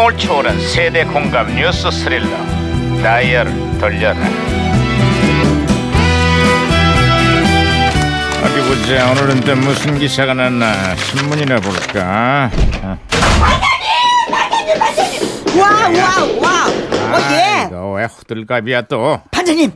감동을 초월한 세대 공감 뉴스 스릴러. 다이얼을 돌려라. 어디 보자. 오늘은 또 무슨 기사가 났나. 신문이나 볼까? 어. Wow wow wow oh yeah. 아이고 왜 호들갑이야 또? 반장님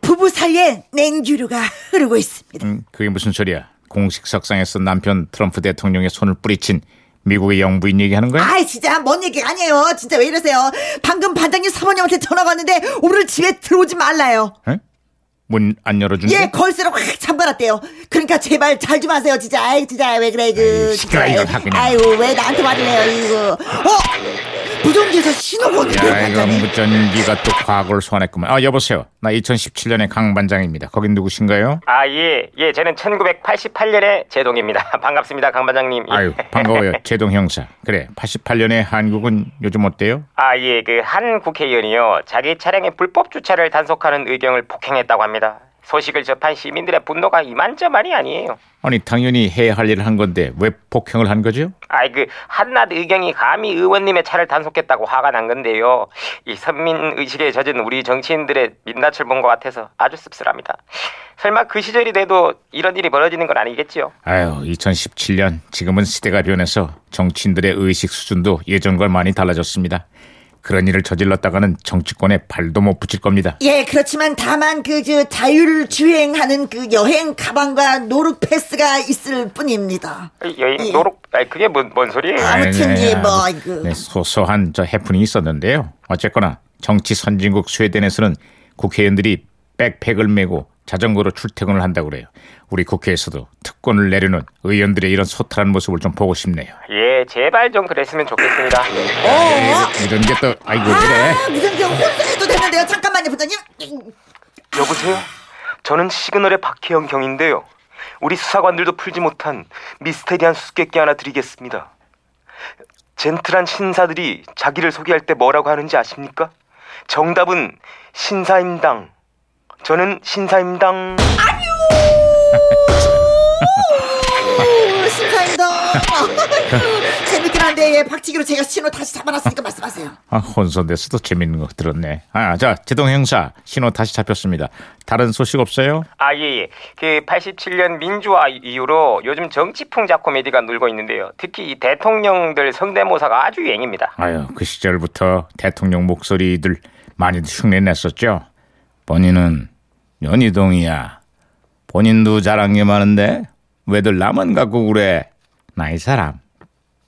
부부 사이에 냉기류가 흐르고 있습니다. 음, 그게 무슨 소리야? 공식 석상에서 남편 트럼프 대통령의 손을 뿌리친 미국의 영부인 얘기하는 거야? 아이 진짜 뭔 얘기 아니에요. 진짜 왜 이러세요? 방금 반장님 사모님한테 전화가 왔는데 오늘 집에 들어오지 말라요. 문안 열어준대? 예 걸쇠로 확 잠가놨대요. 그러니까 제발 잘 좀 하세요 진짜. 아이 진짜 왜 그래 그. 아이, 시끄러워, 이거 다 그냥. 아유 왜 나한테 내요 이거. 어 무전기에서 신호가 오는데 야 이거 반장님 무전기가 또 과거를 소환했구만 아 여보세요 나 2017년의 강 반장입니다 거긴 누구신가요? 아, 예, 예, 저는 1988년의 제동입니다. 반갑습니다, 강 반장님. 예. 아유 반가워요 제동 형사 그래 88년의 한국은 요즘 어때요? 아, 예, 그 한 국회의원이요, 자기 차량의 불법 주차를 단속하는 의경을 폭행했다고 합니다. 소식을 접한 시민들의 분노가 이만저만이 아니에요. 아니 당연히 해야 할 일을 한 건데 왜 폭행을 한 거죠? 아이 그 한낱 의경이 감히 의원님의 차를 단속했다고 화가 난 건데요. 이 선민 의식에 젖은 우리 정치인들의 민낯을 본 것 같아서 아주 씁쓸합니다. 설마 그 시절이 돼도 이런 일이 벌어지는 건 아니겠지요? 아유 2017년 지금은 시대가 변해서 정치인들의 의식 수준도 예전과 많이 달라졌습니다 그런 일을 저질렀다가는 정치권에 발도 못 붙일 겁니다 예, 그렇지만 다만 그 저 자율 주행하는 그 여행 가방과 노루 패스가 있을 뿐입니다. 여행 예. 노력, 아이 그게 뭔, 뭔 소리예요? 아무튼 아니, 예, 아니, 뭐 아니, 이거 네, 소소한 저 해프닝이 있었는데요. 어쨌거나 정치 선진국 스웨덴에서는 국회의원들이 백팩을 메고 자전거로 출퇴근을 한다고 그래요. 우리 국회에서도 특권을 내려놓은 의원들의 이런 소탈한 모습을 좀 보고 싶네요. 예, 제발 좀 그랬으면 좋겠습니다. 어, 이런 게 또 아이고 그래. 아, 무슨 저 혼선해도 되는데요. 잠깐만요, 부장님. 여보세요? 저는 시그널의 박혜영 경인데요. 우리 수사관들도 풀지 못한 미스테리한 수수께끼 하나 드리겠습니다. 젠틀한 신사들이 자기를 소개할 때 뭐라고 하는지 아십니까? 정답은 신사임당. 저는 신사임당. 오, 신사입니다. 재밌긴 한데 예, 박치기로 제가 신호 다시 잡아놨으니까 말씀하세요. 아, 혼선돼서도 재밌는 거 들었네. 아, 자, 제동 형사 신호 다시 잡혔습니다. 다른 소식 없어요? 아, 예, 예. 그 87년 민주화 이후로 요즘 정치풍자 코미디가 늘고 있는데요. 특히 이 대통령들 성대모사가 아주 유행입니다. 아유, 그 시절부터 대통령 목소리들 많이 흉내냈었죠. 본인은 연희동이야. 본인도 게 많은데 왜들 나만 갖고 그래? 나이 사람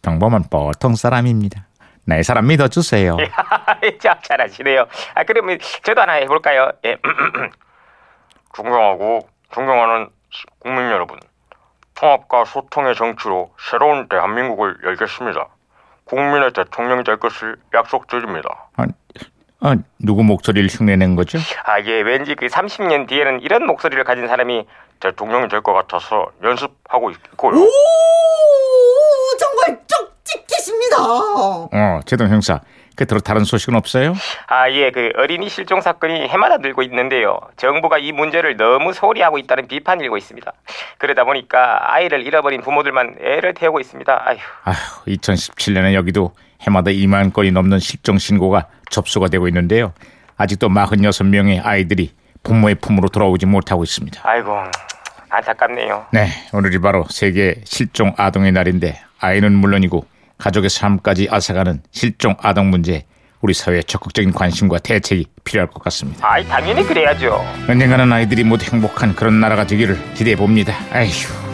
평범한 보통 사람입니다. 나이 사람 믿어주세요. 참 잘하시네요. 아, 그러면 저도 하나 해볼까요? 예. 존경하고 존경하는 시- 국민 여러분, 통합과 소통의 정치로 새로운 대한민국을 열겠습니다. 국민의 대통령이 될 것을 약속드립니다. 아, 아, 누구 목소리를 흉내낸 거죠? 아, 예, 왠지 그 30년 뒤에는 이런 목소리를 가진 사람이 대통령이 될 것 같아서 연습하고 있고요. 오, 정말 쪽집기십니다. 어, 제동 형사. 끝으로 다른 소식은 없어요? 아, 예, 그 어린이 실종 사건이 해마다 늘고 있는데요. 정부가 이 문제를 너무 소홀히 하고 있다는 비판이 일고 있습니다. 그러다 보니까 아이를 잃어버린 부모들만 애를 태우고 있습니다. 아휴. 아휴, 2017년에 여기도 해마다 2만 건이 넘는 실종 신고가 접수가 되고 있는데요. 아직도 46명의 아이들이 부모의 품으로 돌아오지 못하고 있습니다. 아이고, 안타깝네요. 네, 오늘이 바로 세계 실종 아동의 날인데 아이는 물론이고 가족의 삶까지 앗아가는 실종 아동 문제 우리 사회에 적극적인 관심과 대책이 필요할 것 같습니다. 아이, 당연히 그래야죠. 언젠가는 아이들이 모두 행복한 그런 나라가 되기를 기대해 봅니다. 아휴.